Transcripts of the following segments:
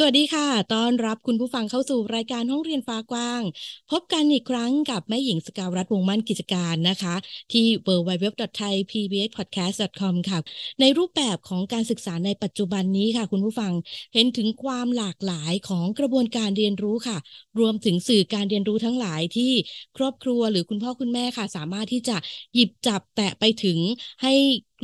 สวัสดีค่ะต้อนรับคุณผู้ฟังเข้าสู่รายการห้องเรียนฟ้ากว้าง พบกันอีกครั้งกับแม่หญิงสกาวรัฐวงมั่นกิจการนะคะ ที่ www.thaipbspodcast.com ค่ะ ในรูปแบบของการศึกษาในปัจจุบันนี้ค่ะ คุณผู้ฟังเห็นถึงความหลากหลายของกระบวนการเรียนรู้ค่ะ รวมถึงสื่อการเรียนรู้ทั้งหลายที่ครอบครัวหรือคุณพ่อคุณแม่ค่ะ สามารถที่จะหยิบจับแตะไปถึงให้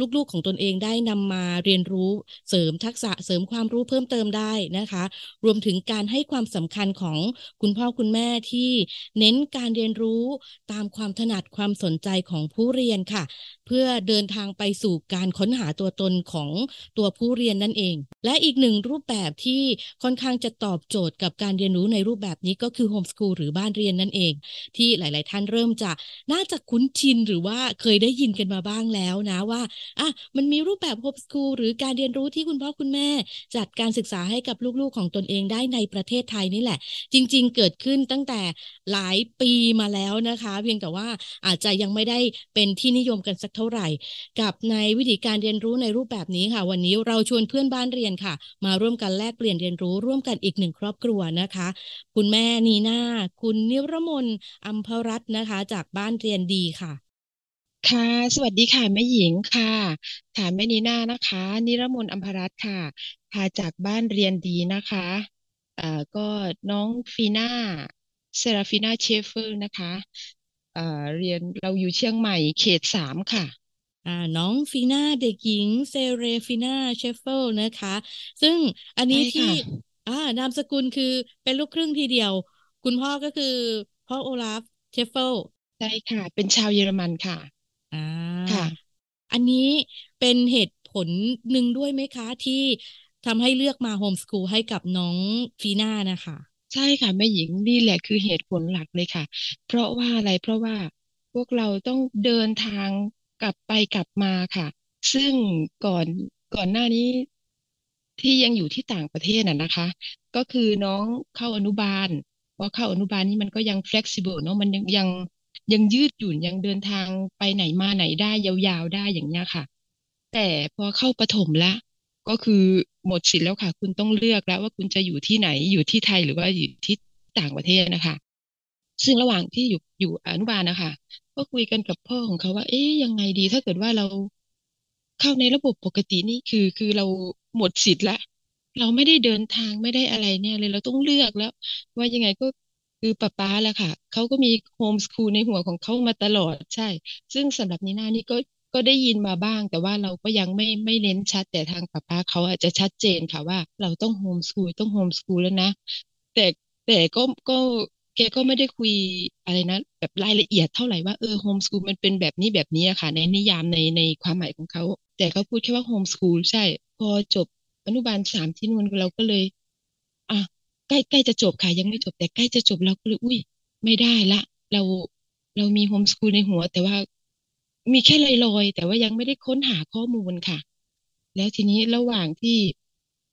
ลูกๆของตนเองได้นำมาเรียนรู้เสริมทักษะเสริมความรู้เพิ่มเติมได้นะคะ รวมถึงการให้ความสำคัญของคุณพ่อคุณแม่ที่เน้นการเรียนรู้ตามความถนัดความสนใจของผู้เรียนค่ะเพื่อเดินทางไปสู่การค้นหาตัวตนของตัวผู้เรียนนั่นเอง และอีกหนึ่งรูปแบบที่ค่อนข้างจะตอบโจทย์กับการเรียนรู้ในรูปแบบนี้ก็คือโฮมสคูลหรือบ้านเรียนนั่นเอง ที่หลาย ๆ ท่านเริ่มจะน่าจะคุ้นชินหรือว่าเคยได้ยินกันมาบ้างแล้วนะว่าอะมันมีรูปแบบโฮมสคูลหรือการเรียนรู้ที่คุณพ่อคุณแม่ จัดการศึกษาให้กับลูก ๆ ของตนเองได้ในประเทศไทยนี่แหละ จริง ๆ เกิดขึ้นตั้งแต่หลายปีมาแล้วนะคะ เพียงแต่ว่าอาจจะยังไม่ได้เป็นที่นิยมกันสักเท่าไหร่ กับในวิธีการเรียนรู้ในรูปแบบนี้ค่ะ วันนี้เราชวนเพื่อนบ้านเรียนค่ะ มาร่วมกันแลกเปลี่ยนเรียนรู้ร่วมกันอีกหนึ่งครอบครัวนะคะ คุณแม่นีนาคุณนิรมนอัมพรัตน์นะคะ จากบ้านเรียนดีค่ะค่ะ สวัสดีค่ะแม่หญิงค่ะค่ะแม่นีน่านะคะ นิรมนอัมพรัตน์ค่ะค่ะจากบ้านเรียนดีนะคะเอ่อก็น้องฟีน่าเซราฟีน่าเชฟเฟอร์นะคะ เอ่อเรียนเราอยู่เชียงใหม่เขตสามค่ะอ่าน้องฟีน่าเด็กหญิงเซเรฟีน่าเชฟเฟิลนะคะ ซึ่งอันนี้ใช่ที่ค่ะอ่านามสกุลคือเป็นลูกครึ่งทีเดียว คุณพ่อก็คือพ่อโอลาฟเชฟเฟิลใช่ค่ะ เป็นชาวเยอรมันค่ะอ่าค่ะ อันนี้เป็นเหตุผลหนึ่งด้วยไหมคะที่ทำให้เลือกมาโฮมสคูลให้กับน้องฟีน่านะคะ ใช่ค่ะแม่หญิงนี่แหละคือเหตุผลหลักเลยค่ะ เพราะว่าอะไรเพราะว่าพวกเราต้องเดินทางกลับไปกลับมาค่ะ ซึ่งก่อนก่อนหน้านี้ที่ยังอยู่ที่ต่างประเทศน่ะนะคะ ก็คือน้องเข้าอนุบาลพอเข้าอนุบาลนี่มันก็ยัง flexible เนาะมันยังยังยังยืดหยุ่นยังเดินทางไปไหนมาไหนได้ยาวๆได้อย่างเนี้ยค่ะ แต่พอเข้าประถมแล้วก็คือ หมดสิทธิ์แล้วค่ะ คุณต้องเลือกแล้วว่าคุณจะอยู่ที่ไหนอยู่ที่ไทยหรือว่าอยู่ที่ต่างประเทศนะคะ ซึ่งระหว่างที่อยู่อยู่อนุบาลนะคะก็คุยกันกับพ่อของเขาว่า เอ๊ยยังไงดี ถ้าเกิดว่าเราเข้าในระบบปกตินี่คือ คือเราหมดสิทธิ์ละเราไม่ได้เดินทางไม่ได้อะไรเนี่ยเลยเราต้องเลือกแล้ว ว่ายังไงก็คือป้าป๊าแหละค่ะเขาก็มีโฮมสคูลในหัวของเขามาตลอดใช่ ซึ่งสำหรับนีน่านี่ก็ ก็ได้ยินมาบ้าง แต่ว่าเราก็ยังไม่ไม่เน้นชัด แต่ทางป้าป๊าเขาอาจจะชัดเจนค่ะว่า เราต้องโฮมสคูลต้องโฮมสคูลแล้วนะ แต่แต่ก็ก็แกก็ไม่ได้คุยอะไรนะ แบบรายละเอียดเท่าไหร่ว่าเออโฮมสคูลมันเป็นแบบนี้แบบนี้อะค่ะ ในนิยามในในความหมายของเขา แต่เขาพูดแค่ว่าโฮมสคูลใช่ พอจบอนุบาลสามที่นู่นเราก็เลยอะใกล้ใกล้จะจบค่ะ ยังไม่จบแต่ใกล้จะจบเราก็เลยอุ้ย ไม่ได้ละ เราเรามีโฮมสคูลในหัว แต่ว่า มีแค่ลอยๆแต่ว่ายังไม่ได้ค้นหาข้อมูลค่ะ แล้วทีนี้ระหว่างที่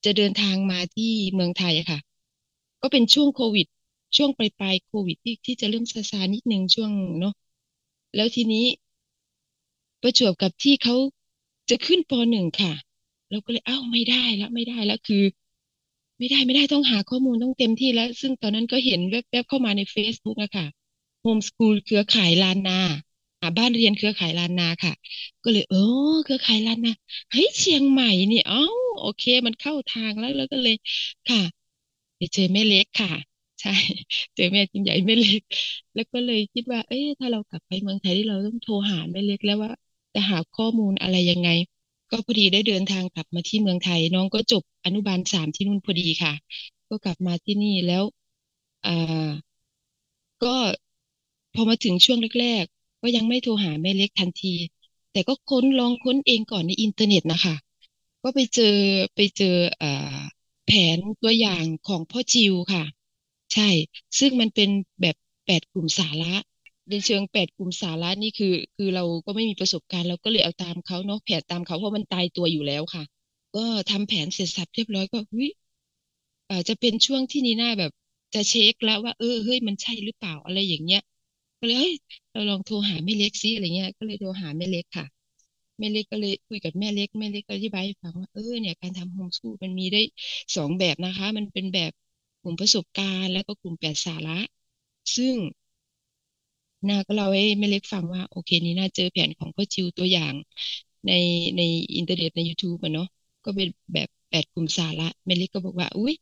จะเดินทางมาที่เมืองไทยค่ะ ก็เป็นช่วงโควิด ช่วงปลายปลายโควิดที่ที่จะเริ่มซาซานิดนึงช่วงเนาะแล้วทีนี้ประจวบกับที่เขาจะขึ้นปหนึ่งค่ะเราก็เลยเอ้าไม่ได้แล้วไม่ได้แล้วคือ ไม่ได้ไม่ได้ต้องหาข้อมูลต้องเต็มที่แล้ว ซึ่งตอนนั้นก็เห็นแวบๆเข้ามาใน Facebook อะค่ะโฮมสคูลเครือข่ายลานนา บ้านเรียนเครือข่ายลานนาค่ะ ก็เลยเออเครือข่ายลานนาเฮ้ยเชียงใหม่นี่เอ้าโอเค มันเข้าทางแล้วแล้วก็เลยค่ะไปเจอแม่เล็กค่ะ ใช่ เจอแม่จิมใหญ่แม่เล็ก แล้วก็เลยคิดว่า เอ๊ะถ้าเรากลับไปเมืองไทยที่เราต้องโทรหาแม่เล็กแล้วว่าจะหาข้อมูลอะไรยังไง ก็พอดีได้เดินทางกลับมาที่เมืองไทย น้องก็จบอนุบาลสามที่นู่นพอดีค่ะ ก็กลับมาที่นี่แล้วอ่าก็พอมาถึงช่วงแรก ก็ยังไม่โทรหาแม่เล็กทันที แต่ก็ค้นลองค้นเองก่อนในอินเทอร์เน็ตนะคะ ก็ไปเจอไปเจออแผนตัวอย่างของพ่อจิวค่ะ ใช่ ซึ่งมันเป็นแบบแปดกลุ่มสาระในเชิงแปดกลุ่มสาระนี่คือ คือเราก็ไม่มีประสบการณ์เราก็เลยเอาตามเขาเนาะแผนตามเขาเพราะมันตายตัวอยู่แล้วค่ะ ก็ทำแผนเสร็จสับเรียบร้อยก็วิอาจจะเป็นช่วงที่นีน่าแบบจะเช็คแล้วว่า เออเฮ้ยมันใช่หรือเปล่าอะไรอย่างเงี้ย ก็เลยเฮ้ยเราลองโทรหาแม่เล็กซิอะไรเงี้ย ก็เลยโทรหาแม่เล็กค่ะแม่เล็กก็เลยคุยกับแม่เล็กแม่เล็กก็อธิบายให้ฟังว่าเออเนี่ยการทำโฮมสกูลมันมีได้สองแบบนะคะ มันเป็นแบบกลุ่มประสบการณ์แล้วก็กลุ่มแปดสาระ ซึ่งนาก็เล่าให้แม่เล็กฟังว่าโอเคนี่น่าเจอแผนของพ่อจิวตัวอย่างในในอินเทอร์เน็ตใน YouTube อะเนาะก็เป็นแบบแปดกลุ่มสาระแม่เล็กก็บอกว่า อุ้ย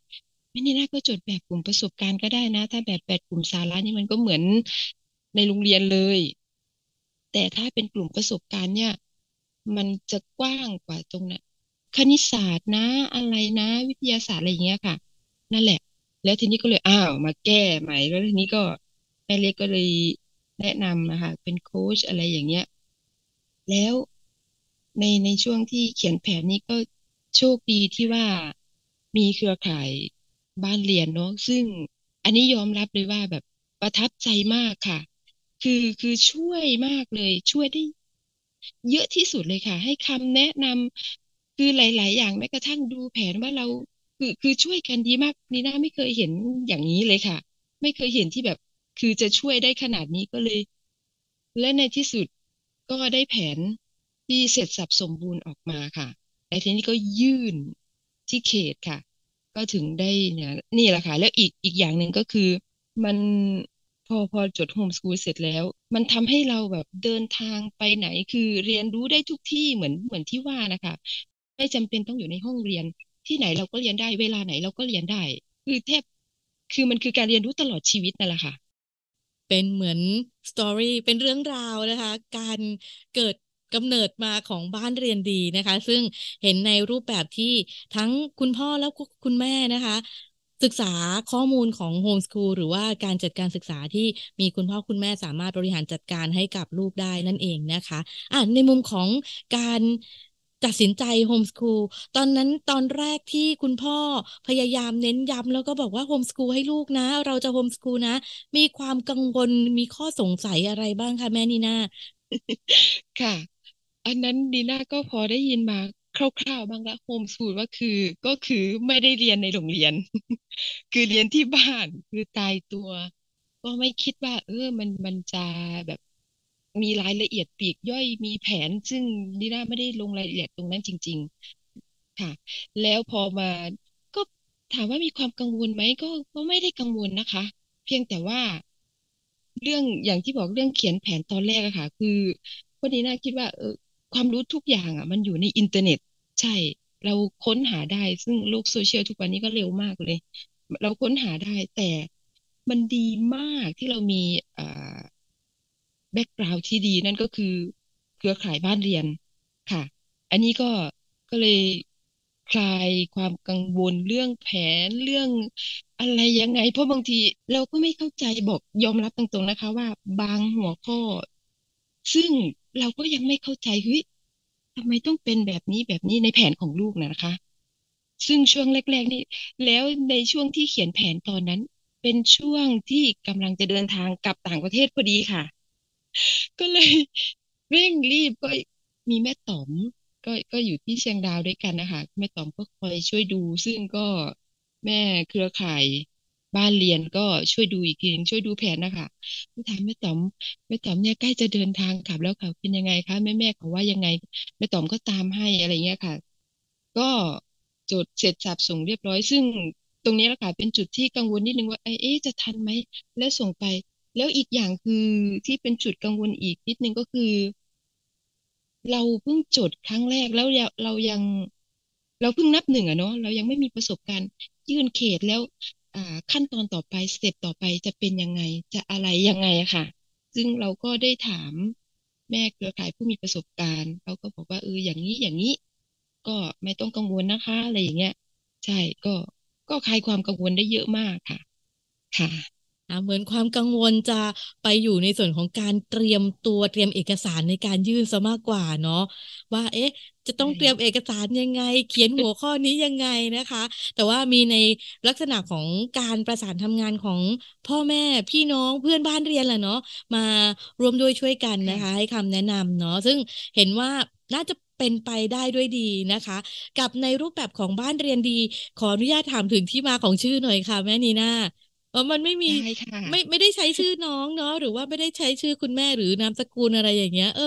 ไม่นี่น่าก็จดแบบกลุ่มประสบการณ์ก็ได้นะ ถ้าแบบแปดกลุ่มสาระนี่มันก็เหมือน ในโรงเรียนเลย แต่ถ้าเป็นกลุ่มประสบการณ์เนี่ย มันจะกว้างกว่าตรงนั้นคณิตศาสตร์นะ อะไรนะ วิทยาศาสตร์อะไรอย่างเงี้ยค่ะ นั่นแหละ แล้วทีนี้ก็เลยอ้าวมาแก้ใหม่แล้วทีนี้ก็แม่เล็กก็เลยแนะนำนะคะเป็นโค้ชอะไรอย่างเงี้ย แล้วในในช่วงที่เขียนแผนนี้ก็โชคดีที่ว่ามีเครือข่ายบ้านเรียนเนาะซึ่งอันนี้ยอมรับเลยว่าแบบประทับใจมากค่ะ คือคือช่วยมากเลย ช่วยได้เยอะที่สุดเลยค่ะ ให้คำแนะนำคือหลาย ๆ อย่างแม้กระทั่งดูแผนว่าเราคือคือช่วยกันดีมากนีน่าไม่เคยเห็นอย่างนี้เลยค่ะ ไม่เคยเห็นที่แบบ คือจะช่วยได้ขนาดนี้ก็เลย และในที่สุดก็ได้แผนที่เสร็จสับสมบูรณ์ออกมาค่ะและทีนี้ก็ยื่นที่เขตค่ะ ก็ถึงได้เนี่ยนี่แหละค่ะ แล้วอีกอีกอย่างหนึ่งก็คือมัน พอพอจดโฮมสกูลเสร็จแล้ว มันทำให้เราแบบเดินทางไปไหนคือเรียนรู้ได้ทุกที่เหมือนเหมือนที่ว่านะคะ ไม่จำเป็นต้องอยู่ในห้องเรียน ที่ไหนเราก็เรียนได้เวลาไหนเราก็เรียนได้ คือแทบคือมันคือการเรียนรู้ตลอดชีวิตนั่นแหละค่ะ เป็นเหมือนสตอรี่เป็นเรื่องราวนะคะ การเกิดกำเนิดมาของบ้านเรียนดีนะคะ ซึ่งเห็นในรูปแบบที่ทั้งคุณพ่อแล้วก็คุณแม่นะคะ ศึกษาข้อมูลของโฮมสคูลหรือว่าการจัดการศึกษาที่มีคุณพ่อคุณแม่สามารถบริหารจัดการให้กับลูกได้นั่นเองนะคะอะในมุมของการตัดสินใจโฮมสคูลตอนนั้นตอนแรกที่คุณพ่อพยายามเน้นย้ำแล้วก็บอกว่าโฮมสคูลให้ลูกนะ เราจะโฮมสคูลนะ มีความกังวลมีข้อสงสัยอะไรบ้างคะแม่นีนาค่ะ อันนั้นดีน่าก็พอได้ยินมา คร่าวๆบ้างละโฮมสคูลว่าคือก็คือไม่ได้เรียนในโรงเรียน คือเรียนที่บ้านคือตายตัว ก็ไม่คิดว่า เออมันมันจะแบบมีรายละเอียดปลีกย่อยมีแผน ซึ่งดีน่าไม่ได้ลงรายละเอียดตรงนั้นจริง ๆ ค่ะ แล้วพอมาก็ถามว่ามีความกังวลไหมก็ก็ไม่ได้กังวลนะคะ เพียงแต่ว่า เรื่องอย่างที่บอกเรื่องเขียนแผนตอนแรกอะค่ะ คือพอดีน่าคิดว่าเออความรู้ทุกอย่างอะมันอยู่ในอินเทอร์เน็ต ใช่ เราค้นหาได้ ซึ่งโลกโซเชียลทุกวันนี้ก็เร็วมากเลย เราค้นหาได้แต่มันดีมากที่เรามี background ที่ดีนั่นก็คือเครือข่ายบ้านเรียนค่ะ อันนี้ก็ก็เลยคลายความกังวลเรื่องแผนเรื่องอะไรยังไง เพราะบางทีเราก็ไม่เข้าใจบอกยอมรับตรงๆนะคะ ว่าบางหัวข้อ ซึ่งเราก็ยังไม่เข้าใจเฮ้ย ทำไมต้องเป็นแบบนี้แบบนี้ในแผนของลูกนะคะ ซึ่งช่วงแรก ๆ นี่แล้วในช่วงที่เขียนแผนตอนนั้น เป็นช่วงที่กำลังจะเดินทางกลับต่างประเทศพอดีค่ะ ก็เลยเร่งรีบก็มีแม่ต๋อมก็ก็อยู่ที่เชียงดาวด้วยกันนะคะแม่ต๋อมก็คอยช่วยดู ซึ่งก็แม่เครือข่าย บ้านเรียนก็ช่วยดูอีกทีนึงช่วยดูแผนนะคะถามแม่ต๋อมแม่ต๋อมเนี่ยใกล้จะเดินทางกลับแล้วค่ะเป็นยังไงคะแม่แม่เขาว่ายังไงแม่ต๋อมก็ตามให้อะไรเงี้ยค่ะ ก็จดเสร็จสับส่งเรียบร้อย ซึ่งตรงนี้แหละค่ะเป็นจุดที่กังวลนิดนึงว่าเอ๊ะจะทันไหมแล้วส่งไป แล้วอีกอย่างคือที่เป็นจุดกังวลอีกนิดนึงก็คือ เราเพิ่งจดครั้งแรกแล้วเรายังเราเพิ่งนับหนึ่งอะเนาะเรายังไม่มีประสบการณ์ยื่นเขตแล้ว อ่าขั้นตอนต่อไปสเต็ปต่อไปจะเป็นยังไงจะอะไรยังไงอะค่ะ ซึ่งเราก็ได้ถามแม่เครือข่ายผู้มีประสบการณ์เขาก็บอกว่าเอออย่างนี้อย่างนี้ ก็ไม่ต้องกังวลนะคะ อะไรอย่างเงี้ย ใช่ก็ก็คลายความกังวลได้เยอะมากค่ะ ค่ะ อ่าเหมือนความกังวลจะไปอยู่ในส่วนของการเตรียมตัวเตรียมเอกสารในการยื่นซะมากกว่าเนาะว่าเอ๊ะ จะต้องเตรียมเอกสารยังไง เขียนหัวข้อนี้ยังไงนะคะ แต่ว่ามีในลักษณะของการประสานทำงานของพ่อแม่พี่น้องเพื่อนบ้านเรียนแหละเนาะมารวมด้วยช่วยกันนะคะ ให้คำแนะนำเนาะซึ่งเห็นว่าน่าจะเป็นไปได้ด้วยดีนะคะ กับในรูปแบบของบ้านเรียนดี ขออนุญาตถามถึงที่มาของชื่อหน่อยค่ะ แม่นีน่า เออมันไม่มีได้ค่ะไม่ไม่ได้ใช้ชื่อน้องเนาะหรือว่าไม่ได้ใช้ชื่อคุณแม่หรือนามสกุลอะไรอย่างเงี้ย เออ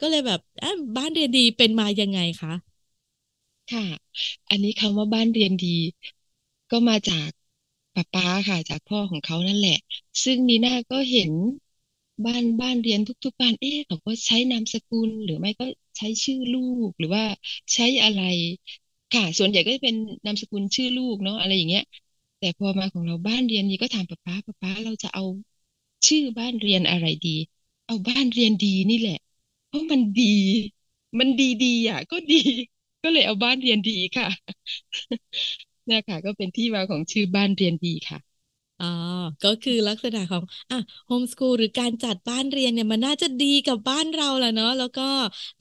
ก็เลยแบบอะบ้านเรียนดีเป็นมายังไงคะค่ะ อันนี้คำว่าบ้านเรียนดี ก็มาจากป้าป๊าค่ะ จากพ่อของเขานั่นแหละ ซึ่งนีน่าก็เห็นบ้านบ้านเรียนทุก ๆ บ้านเอ๊ะเขาก็ใช้นามสกุลหรือไม่ก็ใช้ชื่อลูกหรือว่าใช้อะไร ค่ะ ส่วนใหญ่ก็จะเป็นนามสกุลชื่อลูกเนาะอะไรอย่างเงี้ย แต่พอมาของเราบ้านเรียนนี้ก็ถามป้าป๊าป้าป๊าเราจะเอาชื่อบ้านเรียนอะไรดี เอาบ้านเรียนดีนี่แหละ เพราะมันดี มันดีดีอะ ก็ดี ก็เลยเอาบ้านเรียนดีค่ะเนี่ยค่ะ ก็เป็นที่มาของชื่อบ้านเรียนดีค่ะ อ๋อ ก็คือลักษณะของอะโฮมสกูลหรือการจัดบ้านเรียนเนี่ยมันน่าจะดีกับบ้านเราแหละเนาะแล้วก็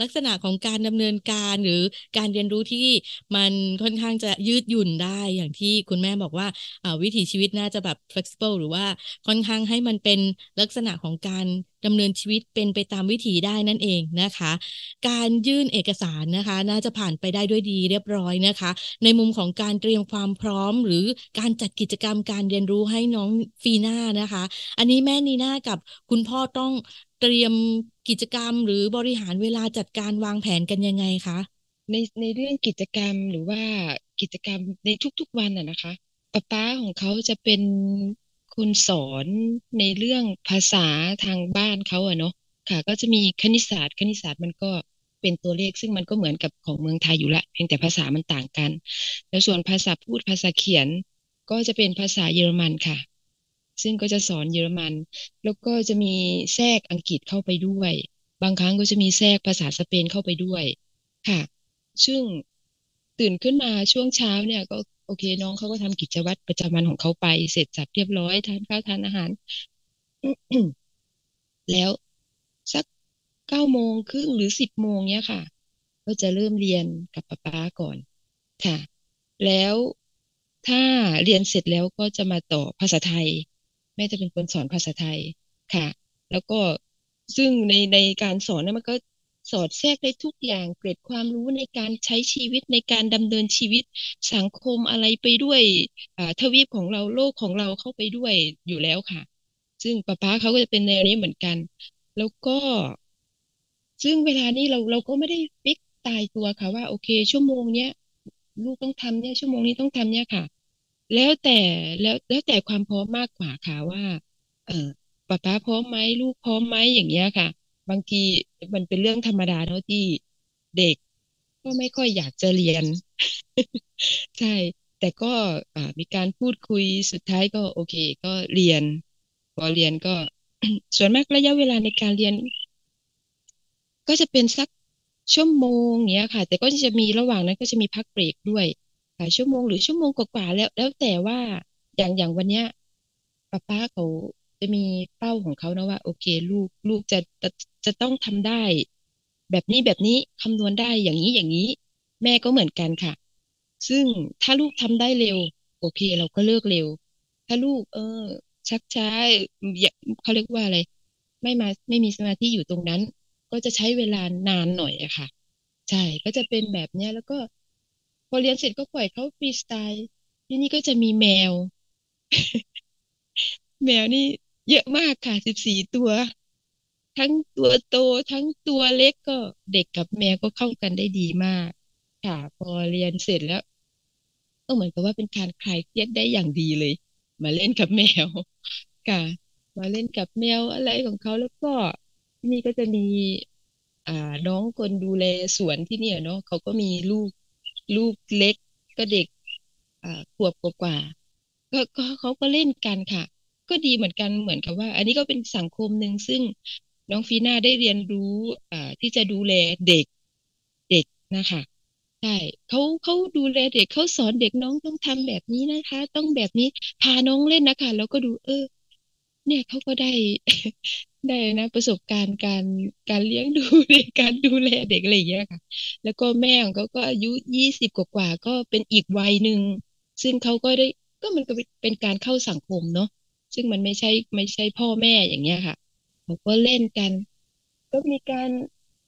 ลักษณะของการดำเนินการหรือการเรียนรู้ที่มันค่อนข้างจะยืดหยุ่นได้อย่างที่คุณแม่บอกว่าอ่าวิถีชีวิตน่าจะแบบ flexible หรือว่าค่อนข้างให้มันเป็นลักษณะของการ ดำเนินชีวิตเป็นไปตามวิถีได้นั่นเองนะคะ การยื่นเอกสารนะคะ น่าจะผ่านไปได้ด้วยดีเรียบร้อยนะคะ ในมุมของการเตรียมความพร้อม หรือการจัดกิจกรรมการเรียนรู้ให้น้องฟีน่านะคะ อันนี้แม่นีน่ากับคุณพ่อต้องเตรียมกิจกรรม หรือบริหารเวลาจัดการวางแผนกันยังไงคะในในเรื่องกิจกรรมหรือว่ากิจกรรมในทุกๆวันอะนะคะป๊าป๊าของเขาจะเป็น คนสอนในเรื่องภาษาทางบ้านเขาอะเนาะค่ะ ก็จะมีคณิตศาสตร์ คณิตศาสตร์มันก็เป็นตัวเลข ซึ่งมันก็เหมือนกับของเมืองไทยอยู่ละเพียงแต่ภาษามันต่างกัน แล้วส่วนภาษาพูดภาษาเขียน ก็จะเป็นภาษาเยอรมันค่ะ ซึ่งก็จะสอนเยอรมัน แล้วก็จะมีแทรกอังกฤษเข้าไปด้วย บางครั้งก็จะมีแทรกภาษาสเปนเข้าไปด้วยค่ะ ซึ่ง ตื่นขึ้นมาช่วงเช้าเนี่ยก็โอเคน้องเขาก็ทำกิจวัตรประจำวันของเขาไป เสร็จสับเรียบร้อยทานข้าวทานอาหาร แล้วสักเก้าโมงครึ่งหรือสิบโมงเนี้ยค่ะ ก็จะเริ่มเรียนกับป๊าป๊าก่อนค่ะ แล้วถ้าเรียนเสร็จแล้วก็จะมาต่อภาษาไทย แม่จะเป็นคนสอนภาษาไทยค่ะ แล้วก็ซึ่งในในการสอนนั้นมันก็ สอดแทรกได้ทุกอย่างเกร็ดความรู้ในการใช้ชีวิตในการดำเนินชีวิตสังคมอะไรไปด้วยทวีปของเราโลกของเราเข้าไปด้วยอยู่แล้วค่ะ ซึ่งป้าป๊าเขาก็จะเป็นแนวนี้เหมือนกัน แล้วก็ ซึ่งเวลานี้เราเราก็ไม่ได้ฟิกตายตัวค่ะว่า โอเค ชั่วโมงเนี้ยลูกต้องทำเนี่ยชั่วโมงนี้ต้องทำเนี่ยค่ะ แล้วแต่แล้วแล้วแต่ความพร้อมมากกว่าค่ะว่า เออป้าป๊าพร้อมไหมลูกพร้อมไหมอย่างเงี้ยค่ะ บางทีมันเป็นเรื่องธรรมดาเนาะที่เด็กก็ไม่ค่อยอยากจะเรียน ใช่ แต่ก็มีการพูดคุยสุดท้ายก็โอเค ก็เรียน พอเรียนก็ ส่วนมากระยะเวลาในการเรียน ก็จะเป็นสักชั่วโมงเนี้ยค่ะ แต่ก็จะมีระหว่างนั้นก็จะมีพักเบรกด้วยค่ะชั่วโมงหรือชั่วโมงกว่าๆแล้ว แล้วแต่ว่าอย่างอย่างวันเนี้ยป้าป้าเขา จะมีเป้าของเขานะว่า โอเค ลูกลูกจะจะจะต้องทำได้ แบบนี้แบบนี้คำนวณได้อย่างนี้อย่างนี้ แม่ก็เหมือนกันค่ะ ซึ่งถ้าลูกทำได้เร็ว โอเค เราก็เลิกเร็ว ถ้าลูก เออ ชักช้าเขาเรียกว่าอะไรไม่มาไม่มีสมาธิอยู่ตรงนั้น ก็จะใช้เวลานานหน่อยอะค่ะ ใช่ก็จะเป็นแบบเนี้ยแล้วก็พอเรียนเสร็จก็ปล่อยเขาฟรีสไตล์ที่นี่ก็จะมีแมว แมวนี่ เยอะมากค่ะสิบสี่ตัว ทั้งตัวโตทั้งตัวเล็กก็เด็กกับแมวก็เข้ากันได้ดีมาก ค่ะ พอเรียนเสร็จแล้ว ก็เหมือนกับว่าเป็นการคลายเครียดได้อย่างดีเลย มาเล่นกับแมว ค่ะ มาเล่นกับแมวอะไรของเขาแล้วก็ที่นี่ก็จะมี อ่าน้องคนดูแลสวนที่เนี่ยเนาะเขาก็มีลูกลูกเล็กก็เด็กอ่าขวบกว่าก็ก็เขาก็เล่นกันค่ะ ก็ดีเหมือนกันเหมือนกับว่า อันนี้ก็เป็นสังคมหนึ่งซึ่งน้องฟีน่าได้เรียนรู้อ่าที่จะดูแลเด็กเด็กนะคะใช่เขาเขาดูแลเด็กเขาสอนเด็กน้องต้องทำแบบนี้นะคะ ต้องแบบนี้พาน้องเล่นนะคะ แล้วก็ดูเออ เนี่ยเขาก็ได้ได้นะ ประสบการณ์การการเลี้ยงดูในการดูแลเด็กอะไรอย่างเงี้ยค่ะ แล้วก็แม่ของเขาก็อายุยี่สิบกว่าก็เป็นอีกวัยหนึ่งซึ่งเขาก็ได้ก็มันก็เป็นการเข้าสังคมเนาะ ซึ่งมันไม่ใช่ไม่ใช่พ่อแม่อย่างเงี้ยค่ะเขาก็เล่นกัน ก็มีการ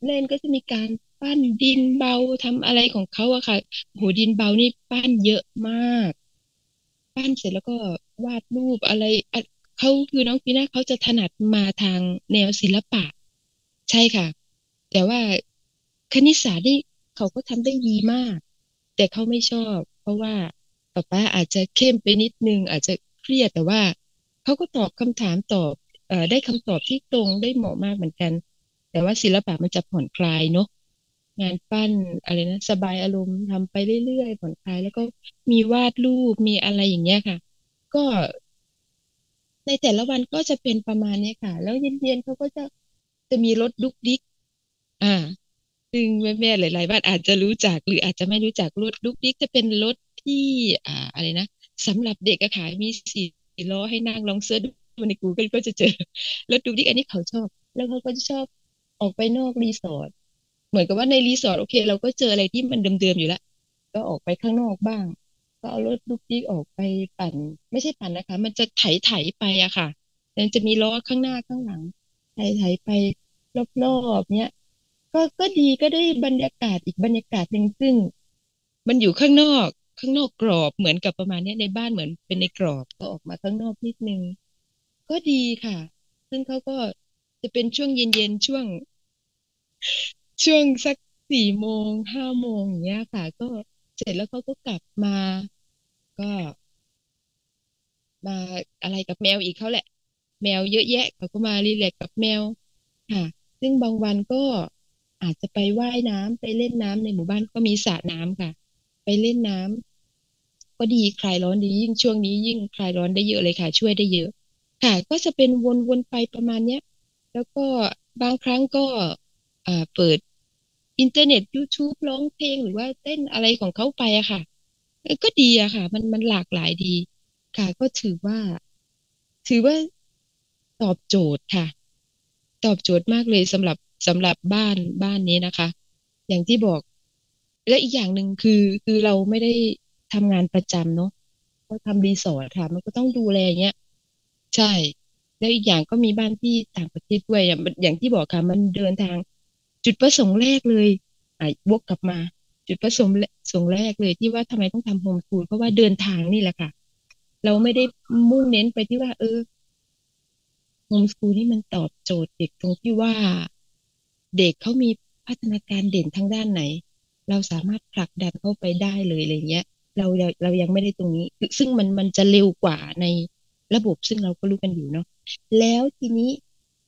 เล่นก็จะมีการปั้นดินเบาทำอะไรของเขาอะค่ะโหดินเบานี่ปั้นเยอะมาก ปั้นเสร็จแล้วก็วาดรูปอะไรเขาคือน้องปีน่าเขาจะถนัดมาทางแนวศิลปะ ใช่ค่ะ แต่ว่าคณิตศาสตร์นี่เขาก็ทำได้ดีมาก แต่เขาไม่ชอบ เพราะว่าป๊าป๊าอาจจะเข้มไปนิดนึง อาจจะเครียดแต่ว่า เขาก็ตอบคำถามตอบอได้คำตอบที่ตรงได้เหมาะมากเหมือนกัน แต่ว่าศิลปะมันจะผ่อนคลายเนาะงานปั้นอะไรนะสบายอารมณ์ทำไปเรื่อยๆผ่อนคลาย แล้วก็มีวาดรูปมีอะไรอย่างเงี้ยค่ะ ก็ในแต่ละวันก็จะเป็นประมาณนี้ค่ะ แล้วเย็นๆเขาก็จะจะมีรถดุกดิก อ่า ซึ่งแม่ๆหลายๆบ้านอาจจะรู้จักหรืออาจจะไม่รู้จักรถดุกดิกจะเป็นรถที่ อ่า อะไรนะสำหรับเด็กอะค่ะมีสี ล้อให้นั่งลอง search ดูใน Google ก็จะเจอรถดุกดิกอันนี้เขาชอบ แล้วเขาก็จะชอบออกไปนอกรีสอร์ทเหมือนกับว่าในรีสอร์ทโอเค เราก็เจออะไรที่มันเดิมๆอยู่แล้วก็ออกไปข้างนอกบ้าง ก็เอารถดุกดิกออกไปปั่น ไม่ใช่ปั่นนะคะ มันจะไถไถไปอะค่ะมันจะมีล้อข้างหน้าข้างหลังไถไถไปรอบๆเนี้ยก็ก็ดีก็ได้บรรยากาศอีกบรรยากาศหนึ่งซึ่ง มันอยู่ข้างนอก ข้างนอกกรอบเหมือนกับประมาณนี้ในบ้านเหมือนเป็นในกรอบก็ออกมาข้างนอกนิดนึง ก็ดีค่ะ ซึ่งเขาก็จะเป็นช่วงเย็นๆช่วง ช่วงสักสี่โมงห้าโมงอย่างเงี้ยค่ะ ก็เสร็จแล้วเขาก็กลับมา ก็ มาอะไรกับแมวอีกเขาแหละ แมวเยอะแยะเขาก็มารีแลกกับแมวค่ะ ซึ่งบางวันก็อาจจะไปว่ายน้ำไปเล่นน้ำในหมู่บ้านก็มีสระน้ำค่ะ ไปเล่นน้ำ ก็ดีคลายร้อนดียิ่งช่วงนี้ยิ่งคลายร้อนได้เยอะเลยค่ะ ช่วยได้เยอะค่ะก็จะเป็นวนๆไปประมาณเนี้ย แล้วก็บางครั้งก็เปิดอินเทอร์เน็ต YouTube ร้องเพลงหรือว่าเต้นอะไรของเขาไปอะค่ะ ก็ดีอะค่ะ มันมันหลากหลายดี ค่ะ ก็ถือว่า ถือว่าตอบโจทย์ค่ะ ตอบโจทย์มากเลยสำหรับสำหรับบ้านบ้านนี้นะคะ อย่างที่บอก และอีกอย่างหนึ่งคือคือเราไม่ได้ ทำงานประจำเนาะก็ทำรีสอร์ทค่ะ มันก็ต้องดูแลเงี้ยใช่ แล้วอีกอย่างก็มีบ้านที่ต่างประเทศด้วยอย่างอย่างที่บอกค่ะ มันเดินทาง จุดประสงค์แรกเลยอะวกกลับมา จุดประสงค์แรสงแรกเลยที่ว่าทำไมต้องทำโฮมสคูลเพราะว่าเดินทางนี่แหละค่ะ เราไม่ได้มุ่งเน้นไปที่ว่า เออโฮมสคูลนี่มันตอบโจทย์เด็กตรงที่ว่าเด็กเขามีพัฒนาการเด่นทางด้านไหน เราสามารถผลักดันเข้าไปได้เลยอะไรเงี้ย เราเรายังไม่ได้ตรงนี้ ซึ่งมันมันจะเร็วกว่าในระบบซึ่งเราก็รู้กันอยู่เนาะแล้วทีนี้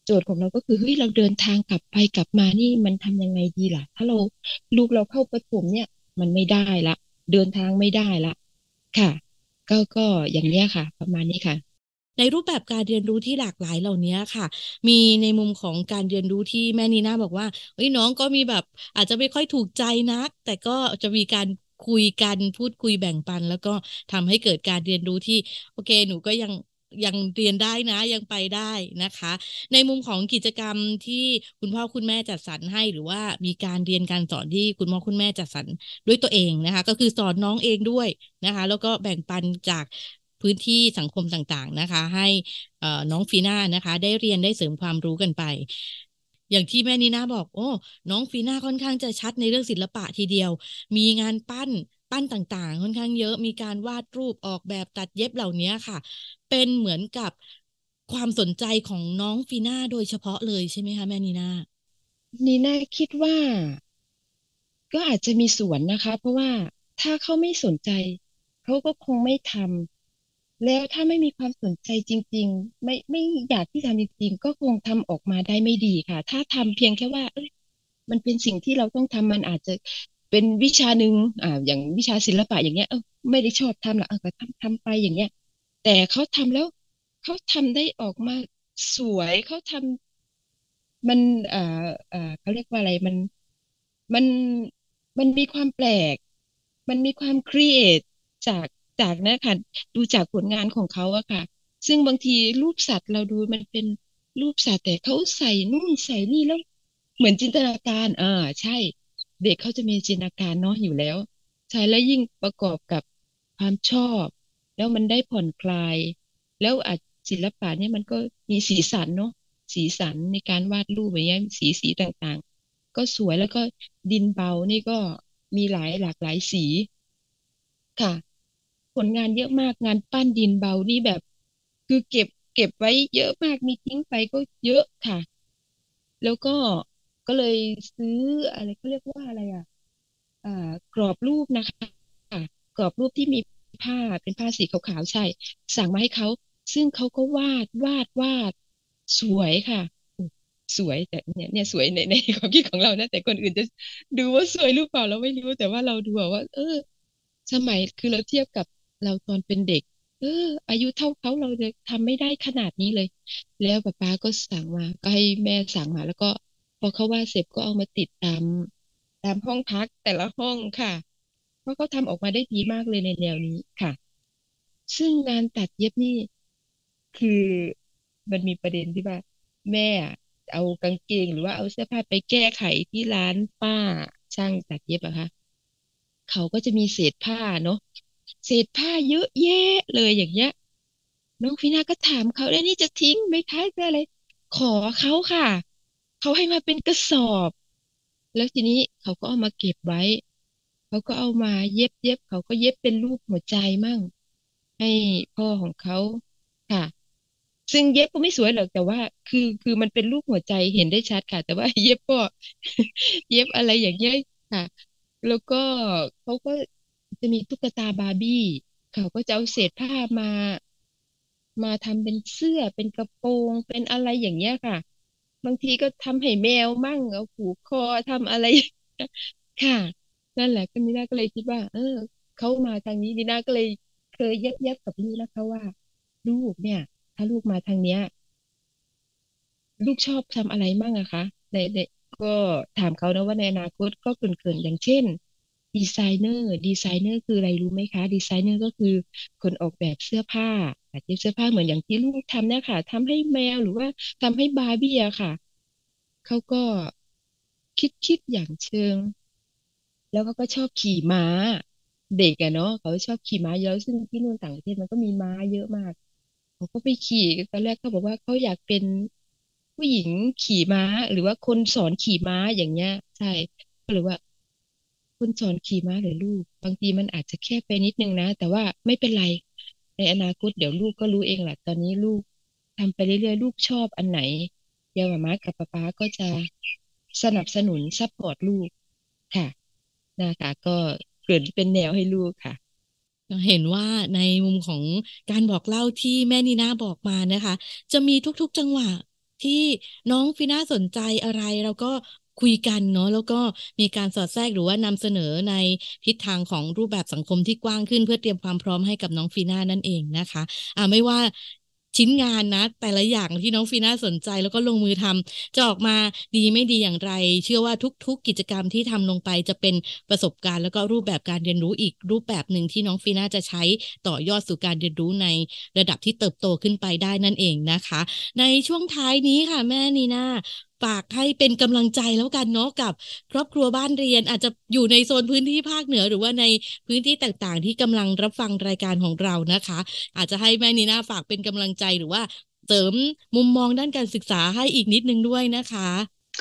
โจทย์ของเราก็คือเฮ้ยเราเดินทางกลับไปกลับมานี่มันทำยังไงดีล่ะ ถ้าเราลูกเราเข้าประถมเนี่ย มันไม่ได้ละ เดินทางไม่ได้ละ ค่ะ ก็ก็อย่างเนี้ยค่ะ ประมาณนี้ค่ะ ในรูปแบบการเรียนรู้ที่หลากหลายเหล่านี้ค่ะ มีในมุมของการเรียนรู้ที่แม่นีน่าบอกว่าเฮ้ยน้องก็มีแบบ อาจจะไม่ค่อยถูกใจนัก แต่ก็จะมีการ คุยกันพูดคุยแบ่งปัน แล้วก็ทำให้เกิดการเรียนรู้ที่ โอเค หนูก็ยังยังเรียนได้นะยังไปได้นะคะ ในมุมของกิจกรรมที่คุณพ่อคุณแม่จัดสรรให้หรือว่ามีการเรียนการสอนที่คุณพ่อคุณแม่จัดสรรด้วยตัวเองนะคะ ก็คือสอนน้องเองด้วยนะคะ แล้วก็แบ่งปันจากพื้นที่สังคมต่างๆนะคะ ให้น้องฟีน่านะคะ ได้เรียนได้เสริมความรู้กันไป อย่างที่แม่นีน่าบอก โอ้ น้องฟีน่าค่อนข้างจะชัดในเรื่องศิลปะทีเดียว มีงานปั้นปั้นต่างๆ ค่อนข้างเยอะมีการวาดรูปออกแบบตัดเย็บเหล่านี้ค่ะ เป็นเหมือนกับความสนใจของน้องฟีน่าโดยเฉพาะเลยใช่ไหมคะแม่นีน่านีน่าคิดว่า ก็อาจจะมีส่วนนะคะ เพราะว่าถ้าเขาไม่สนใจ เขาก็คงไม่ทำ แล้วถ้าไม่มีความสนใจจริง ๆ ไม่ไม่อยากที่ทำจริง ๆ ก็คงทำออกมาได้ไม่ดีค่ะ ถ้าทำเพียงแค่ว่า เอ้ยมันเป็นสิ่งที่เราต้องทำมันอาจจะเป็นวิชาหนึ่งอ่า อย่างวิชาศิลปะอย่างเงี้ยเออไม่ได้ชอบทำหรอกเออก็ทำทำไปอย่างเงี้ย แต่เขาทำแล้วเขาทำได้ออกมาสวยเขาทำมันอ่าอ่าเขาเรียกว่าอะไรมันมันมันมีความแปลก มันมีความครีเอทจาก จากนะค่ะดูจากผลงานของเขาอะค่ะ ซึ่งบางทีรูปสัตว์เราดูมันเป็นรูปสัตว์แต่เขาใส่นู่นใส่นี่แล้ว เหมือนจินตนาการอ่าใช่ เด็กเขาจะมีจินตนาการเนาะอยู่แล้ว ใช่แล้วยิ่งประกอบกับความชอบ แล้วมันได้ผ่อนคลาย แล้วอาจศิลปะเนี่ยมันก็มีสีสันเนาะสีสันในการวาดรูปอย่างเงี้ยสีสีต่างๆ ก็สวยแล้วก็ดินเบานี่ก็มีหลายหลากหลายสีค่ะ ผลงานเยอะมากงานปั้นดินเบานี่แบบ คือเก็บเก็บไว้เยอะมากมีทิ้งไปก็เยอะค่ะ แล้วก็ก็เลยซื้ออะไรเขาเรียกว่าอะไรอะอ่ากรอบรูปนะคะกรอบรูปที่มีผ้าเป็นผ้าสีขาวๆใช่ สั่งมาให้เขาซึ่งเขาก็วาดวาดวาดสวยค่ะสวยแต่เนี่ยเนี่ยสวยในในความคิดของเรานะแต่คนอื่นจะดูว่าสวยหรือเปล่าเราไม่รู้แต่ว่าเราดูว่า เออ สมัยคือเราเทียบกับ เราตอนเป็นเด็ก เออ อายุเท่าเขาเราจะทำไม่ได้ขนาดนี้เลย แล้วป๊าป๊าก็สั่งมา ก็ให้แม่สั่งมา แล้วก็ พอเขาว่าเสร็จก็เอามาติดตาม ตามห้องพักแต่ละห้องค่ะ เพราะเขาทำออกมาได้ดีมากเลยในแนวนี้ค่ะ ซึ่งงานตัดเย็บนี่คือมันมีประเด็นที่ว่า แม่เอากางเกง หรือว่าเอาเสื้อผ้าไปแก้ไขที่ร้านป้าช่างตัดเย็บอะคะเขาก็จะมีเศษผ้าเนาะ เศษผ้าเยอะแยะเลยอย่างเงี้ย น้องฟีน่าก็ถามเขาแล้วนี่จะทิ้งไหมคะเพื่ออะไร ขอเขาค่ะ เขาให้มาเป็นกระสอบ แล้วทีนี้เขาก็เอามาเก็บไว้ เขาก็เอามาเย็บเย็บเขาก็เย็บเป็นรูปหัวใจมั่ง ให้พ่อของเขาค่ะ ซึ่งเย็บก็ไม่สวยหรอกแต่ว่า คือคือมันเป็นรูปหัวใจเห็นได้ชัดค่ะ แต่ว่าเย็บก็ เย็บอะไรอย่างเงี้ยค่ะ แล้วก็เขาก็ จะมีตุ๊กตาบาร์บี้เขาก็จะเอาเศษผ้ามา มาทำเป็นเสื้อเป็นกระโปรงเป็นอะไรอย่างเงี้ยค่ะ บางทีก็ทำให้แมวมั่งเอาผูกคอทำอะไร ค่ะ นั่นแหละก็นีน่าก็เลยคิดว่า เออเขามาทางนี้นีน่าก็เลยเคยเย็บเย็บกับลูกนะคะว่า ลูกเนี่ย ถ้าลูกมาทางเนี้ย ลูกชอบทำอะไรมั่งอะคะในในก็ถามเขานะว่าในอนาคตก็เกินๆอย่างเช่น designer designer คืออะไรรู้ไหมคะ ดีไซเนอร์ก็คือคนออกแบบเสื้อผ้าอาจจะเสื้อผ้าเหมือนอย่างที่ลูกทำเนี่ยค่ะทำให้แมวหรือว่าทำให้บาร์บี้อะค่ะเขาก็คิดคิดอย่างเชิง แล้วเขาก็ชอบขี่ม้า เด็กอะเนาะเขาชอบขี่ม้าเยอะซึ่งที่นู่นต่างประเทศมันก็มีม้าเยอะมากเขาก็ไปขี่ตอนแรกเขาบอกว่าเขาอยากเป็นผู้หญิงขี่ม้า หรือว่าคนสอนขี่ม้าอย่างเงี้ย ใช่ก็เลยว่า คนสอนขี่ม้าหรือลูก บางทีมันอาจจะแค่ไปนิดนึงนะ แต่ว่าไม่เป็นไร ในอนาคตเดี๋ยวลูกก็รู้เองแหละตอนนี้ลูกทำไปเรื่อยๆ ลูกชอบอันไหนเดี๋ยวมาม่ากับป๊าป๊าก็จะสนับสนุน support ลูกค่ะนะคะก็เกิดเป็นแนวให้ลูกค่ะเห็นว่าในมุมของการบอกเล่าที่แม่นีน่าบอกมานะคะ จะมีทุกๆจังหวะที่น้องฟีน่าสนใจอะไรเราก็ คุยกันเนาะแล้วก็มีการสอดแทรกหรือว่านำเสนอในทิศทางของรูปแบบสังคมที่กว้างขึ้น เพื่อเตรียมความพร้อมให้กับน้องฟีน่านั่นเองนะคะอ่าไม่ว่าชิ้นงานนะ แต่ละอย่างที่น้องฟีน่าสนใจแล้วก็ลงมือทำจะออกมาดีไม่ดีอย่างไร เชื่อว่าทุก ๆ กิจกรรมที่ทำลงไปจะเป็นประสบการณ์ แล้วก็รูปแบบการเรียนรู้อีกรูปแบบหนึ่งที่น้องฟีน่าจะใช้ต่อยอดสู่การเรียนรู้ในระดับที่เติบโตขึ้นไปได้นั่นเองนะคะ ในช่วงท้ายนี้ค่ะแม่นีน่า ฝากให้เป็นกำลังใจแล้วกันเนาะกับ ครอบครัวบ้านเรียนอาจจะอยู่ในโซนพื้นที่ภาคเหนือ หรือว่าในพื้นที่ต่างๆ ที่กำลังรับฟังรายการของเรานะคะ อาจจะให้แม่นีน่าฝากเป็นกำลังใจหรือว่าเสริมมุมมองด้านการศึกษาให้อีกนิดนึงด้วยนะคะ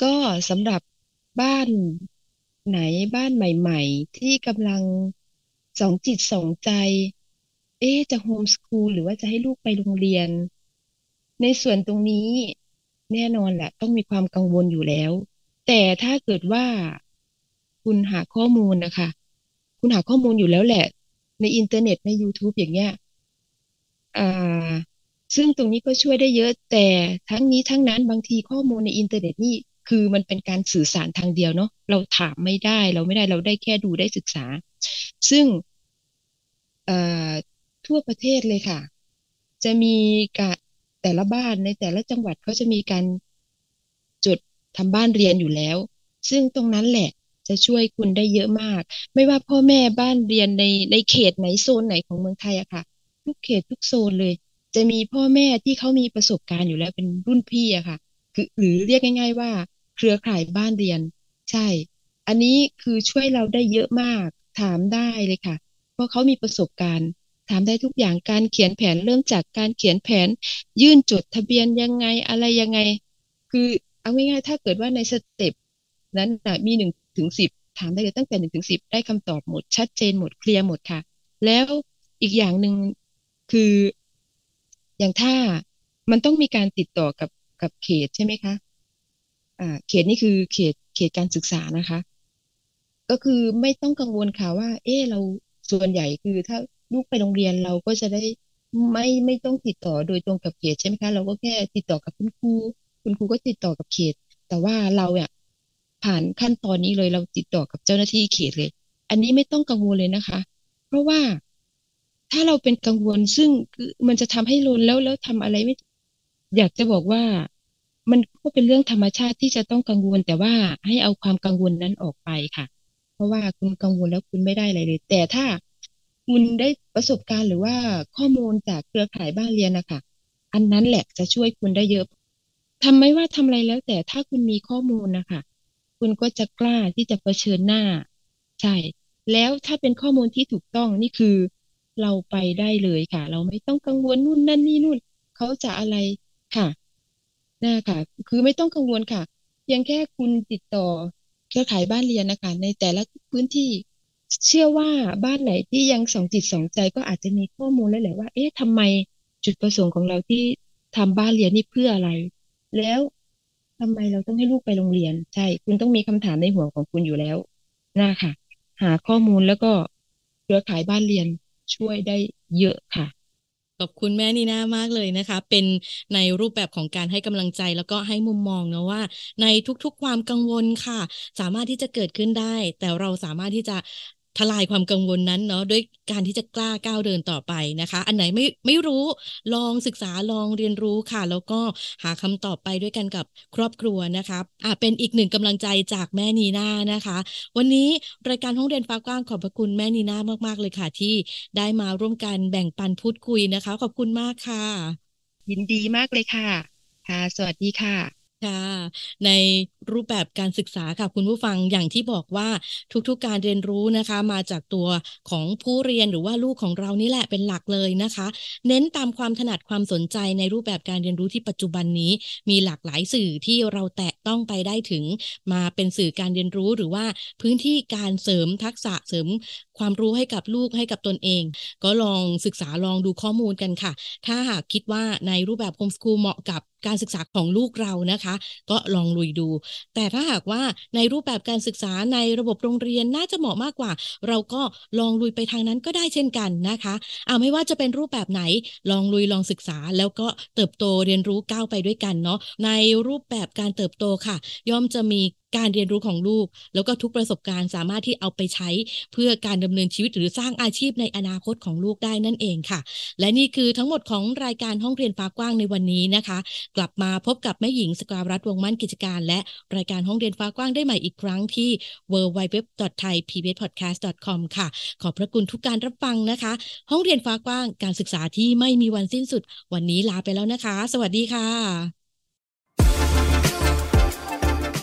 ก็สำหรับบ้านไหนบ้านใหม่ ๆ ที่กำลังสองจิตสองใจ เอ๊จะโฮมสคูลหรือว่าจะให้ลูกไปโรงเรียน ในส่วนตรงนี้ แน่นอนแหละต้องมีความกังวลอยู่แล้ว แต่ถ้าเกิดว่าคุณหาข้อมูลนะคะ คุณหาข้อมูลอยู่แล้วแหละ ในอินเทอร์เน็ตใน YouTube อย่างเงี้ยอ่าซึ่งตรงนี้ก็ช่วยได้เยอะแต่ทั้งนี้ทั้งนั้นบางทีข้อมูลในอินเทอร์เน็ตนี่คือมันเป็นการสื่อสารทางเดียวเนาะเราถามไม่ได้ เราไม่ได้เราได้แค่ดูได้ศึกษา ซึ่งทั่วประเทศเลยค่ะ จะมีกะ แต่ละบ้านในแต่ละจังหวัดเขาจะมีการจดทำบ้านเรียนอยู่แล้ว ซึ่งตรงนั้นแหละจะช่วยคุณได้เยอะมาก ไม่ว่าพ่อแม่บ้านเรียนในในเขตไหนโซนไหนของเมืองไทยอะค่ะ ทุกเขตทุกโซนเลย จะมีพ่อแม่ที่เขามีประสบการณ์อยู่แล้วเป็นรุ่นพี่อะค่ะ คือหรือเรียกง่าย ๆ ว่า เครือข่ายบ้านเรียน ใช่ อันนี้คือช่วยเราได้เยอะมาก ถามได้เลยค่ะ เพราะเขามีประสบการณ์ ถามได้ทุกอย่างการเขียนแผนเริ่มจากการเขียนแผน ยื่นจดทะเบียนยังไงอะไรยังไง คือเอาง่ายๆถ้าเกิดว่าในสเต็ปนั้นมีหนึ่งถึงสิบถามได้เลยตั้งแต่หนึ่งถึงสิบได้คำตอบหมด ชัดเจนหมดเคลียร์หมดค่ะ แล้วอีกอย่างหนึ่งคืออย่างถ้ามันต้องมีการติดต่อกับกับเขตใช่ไหมคะอ่าเขตนี่คือเขตเขตการศึกษานะคะ ก็คือไม่ต้องกังวลค่ะว่า เออเราส่วนใหญ่คือถ้า ลูกไปโรงเรียนเราก็จะได้ไม่ไม่ต้องติดต่อโดยตรงกับเขตใช่ไหมคะ เราก็แค่ติดต่อกับคุณครูคุณครูก็ติดต่อกับเขต แต่ว่าเราเนี่ยผ่านขั้นตอนนี้เลยเราติดต่อกับเจ้าหน้าที่เขตเลย อันนี้ไม่ต้องกังวลเลยนะคะ เพราะว่าถ้าเราเป็นกังวลซึ่งคือมันจะทำให้ลนแล้วแล้วทำอะไรไม่ อยากจะบอกว่ามันก็เป็นเรื่องธรรมชาติที่จะต้องกังวล แต่ว่าให้เอาความกังวลนั้นออกไปค่ะ เพราะว่าคุณกังวลแล้วคุณไม่ได้อะไรเลย แต่ถ้า คุณได้ประสบการณ์หรือว่าข้อมูลจากเครือข่ายบ้านเรียนนะคะอันนั้นแหละจะช่วยคุณได้เยอะทำไม่ว่าทำอะไรแล้ว แต่ถ้าคุณมีข้อมูลนะคะคุณก็จะกล้าที่จะเผชิญหน้า ใช่ แล้วถ้าเป็นข้อมูลที่ถูกต้องนี่คือ เราไปได้เลยค่ะ เราไม่ต้องกังวลนู่นนั่นนี่นู่นเขาจะอะไรค่ะน่าค่ะ คือไม่ต้องกังวลค่ะเพียงแค่คุณติดต่อเครือข่ายบ้านเรียนนะคะ ในแต่ละพื้นที่ เชื่อว่าบ้านไหนที่ยังสองจิตสองใจก็อาจจะมีข้อมูลแล้วแหละว่า เอ๊ะทำไมจุดประสงค์ของเราที่ทำบ้านเรียนนี่เพื่ออะไร แล้วทำไมเราต้องให้ลูกไปโรงเรียน ใช่ คุณต้องมีคำถามในหัวของคุณอยู่แล้วน่าค่ะ หาข้อมูลแล้วก็เครือข่ายบ้านเรียนช่วยได้เยอะค่ะขอบคุณแม่นีน่ามากเลยนะคะ เป็นในรูปแบบของการให้กำลังใจแล้วก็ให้มุมมองนะว่า ในทุกๆความกังวลค่ะ สามารถที่จะเกิดขึ้นได้ แต่เราสามารถที่จะ ทลายความกังวลนั้นเนาะด้วยการที่จะกล้าก้าวเดินต่อไปนะคะ อันไหนไม่ไม่รู้ลองศึกษาลองเรียนรู้ค่ะ แล้วก็หาคำตอบไปด้วยกันกับครอบครัวนะคะอ่าเป็นอีกหนึ่งกำลังใจจากแม่นีน่านะคะ วันนี้รายการห้องเรียนฟ้ากว้างขอบพระคุณแม่นีน่ามากๆเลยค่ะ ที่ได้มาร่วมกันแบ่งปันพูดคุยนะคะ ขอบคุณมากค่ะ ยินดีมากเลยค่ะค่ะ สวัสดีค่ะ ค่ะในรูปแบบการศึกษาค่ะคุณผู้ฟังอย่างที่บอกว่าทุกๆ การเรียนรู้นะคะ มาจากตัวของผู้เรียนหรือว่าลูกของเรานี่แหละเป็นหลักเลยนะคะ เน้นตามความถนัดความสนใจในรูปแบบการเรียนรู้ที่ปัจจุบันนี้ มีหลากหลายสื่อที่เราแตะต้องไปได้ถึง มาเป็นสื่อการเรียนรู้หรือว่าพื้นที่การเสริมทักษะเสริมความรู้ให้กับลูกให้กับตนเอง ก็ลองศึกษาลองดูข้อมูลกันค่ะ ถ้าหากคิดว่าในรูปแบบโฮมสคูลเหมาะกับ การศึกษาของลูกเรานะคะ ก็ลองลุยดู แต่ถ้าหากว่าในรูปแบบการศึกษาในระบบโรงเรียนน่าจะเหมาะมากกว่า เราก็ลองลุยไปทางนั้นก็ได้เช่นกันนะคะเอาไม่ว่าจะเป็นรูปแบบไหนลองลุยลองศึกษาแล้วก็เติบโตเรียนรู้ก้าวไปด้วยกันเนาะในรูปแบบการเติบโตค่ะ ย่อมจะมี การเรียนรู้ของลูก แล้วก็ทุกประสบการณ์สามารถที่เอาไปใช้เพื่อการดำเนินชีวิตหรือสร้างอาชีพในอนาคตของลูกได้นั่นเองค่ะ และนี่คือทั้งหมดของรายการห้องเรียนฟ้ากว้างในวันนี้นะคะ กลับมาพบกับแม่หญิงสกาวรัฐวงมั่นกิจการ และรายการห้องเรียนฟ้ากว้างได้ใหม่อีกครั้งที่ www.thaipbspodcast.com ค่ะ ขอบพระคุณทุกการรับฟังนะคะ ห้องเรียนฟ้ากว้างการศึกษาที่ไม่มีวันสิ้นสุด วันนี้ลาไปแล้วนะคะ สวัสดีค่ะ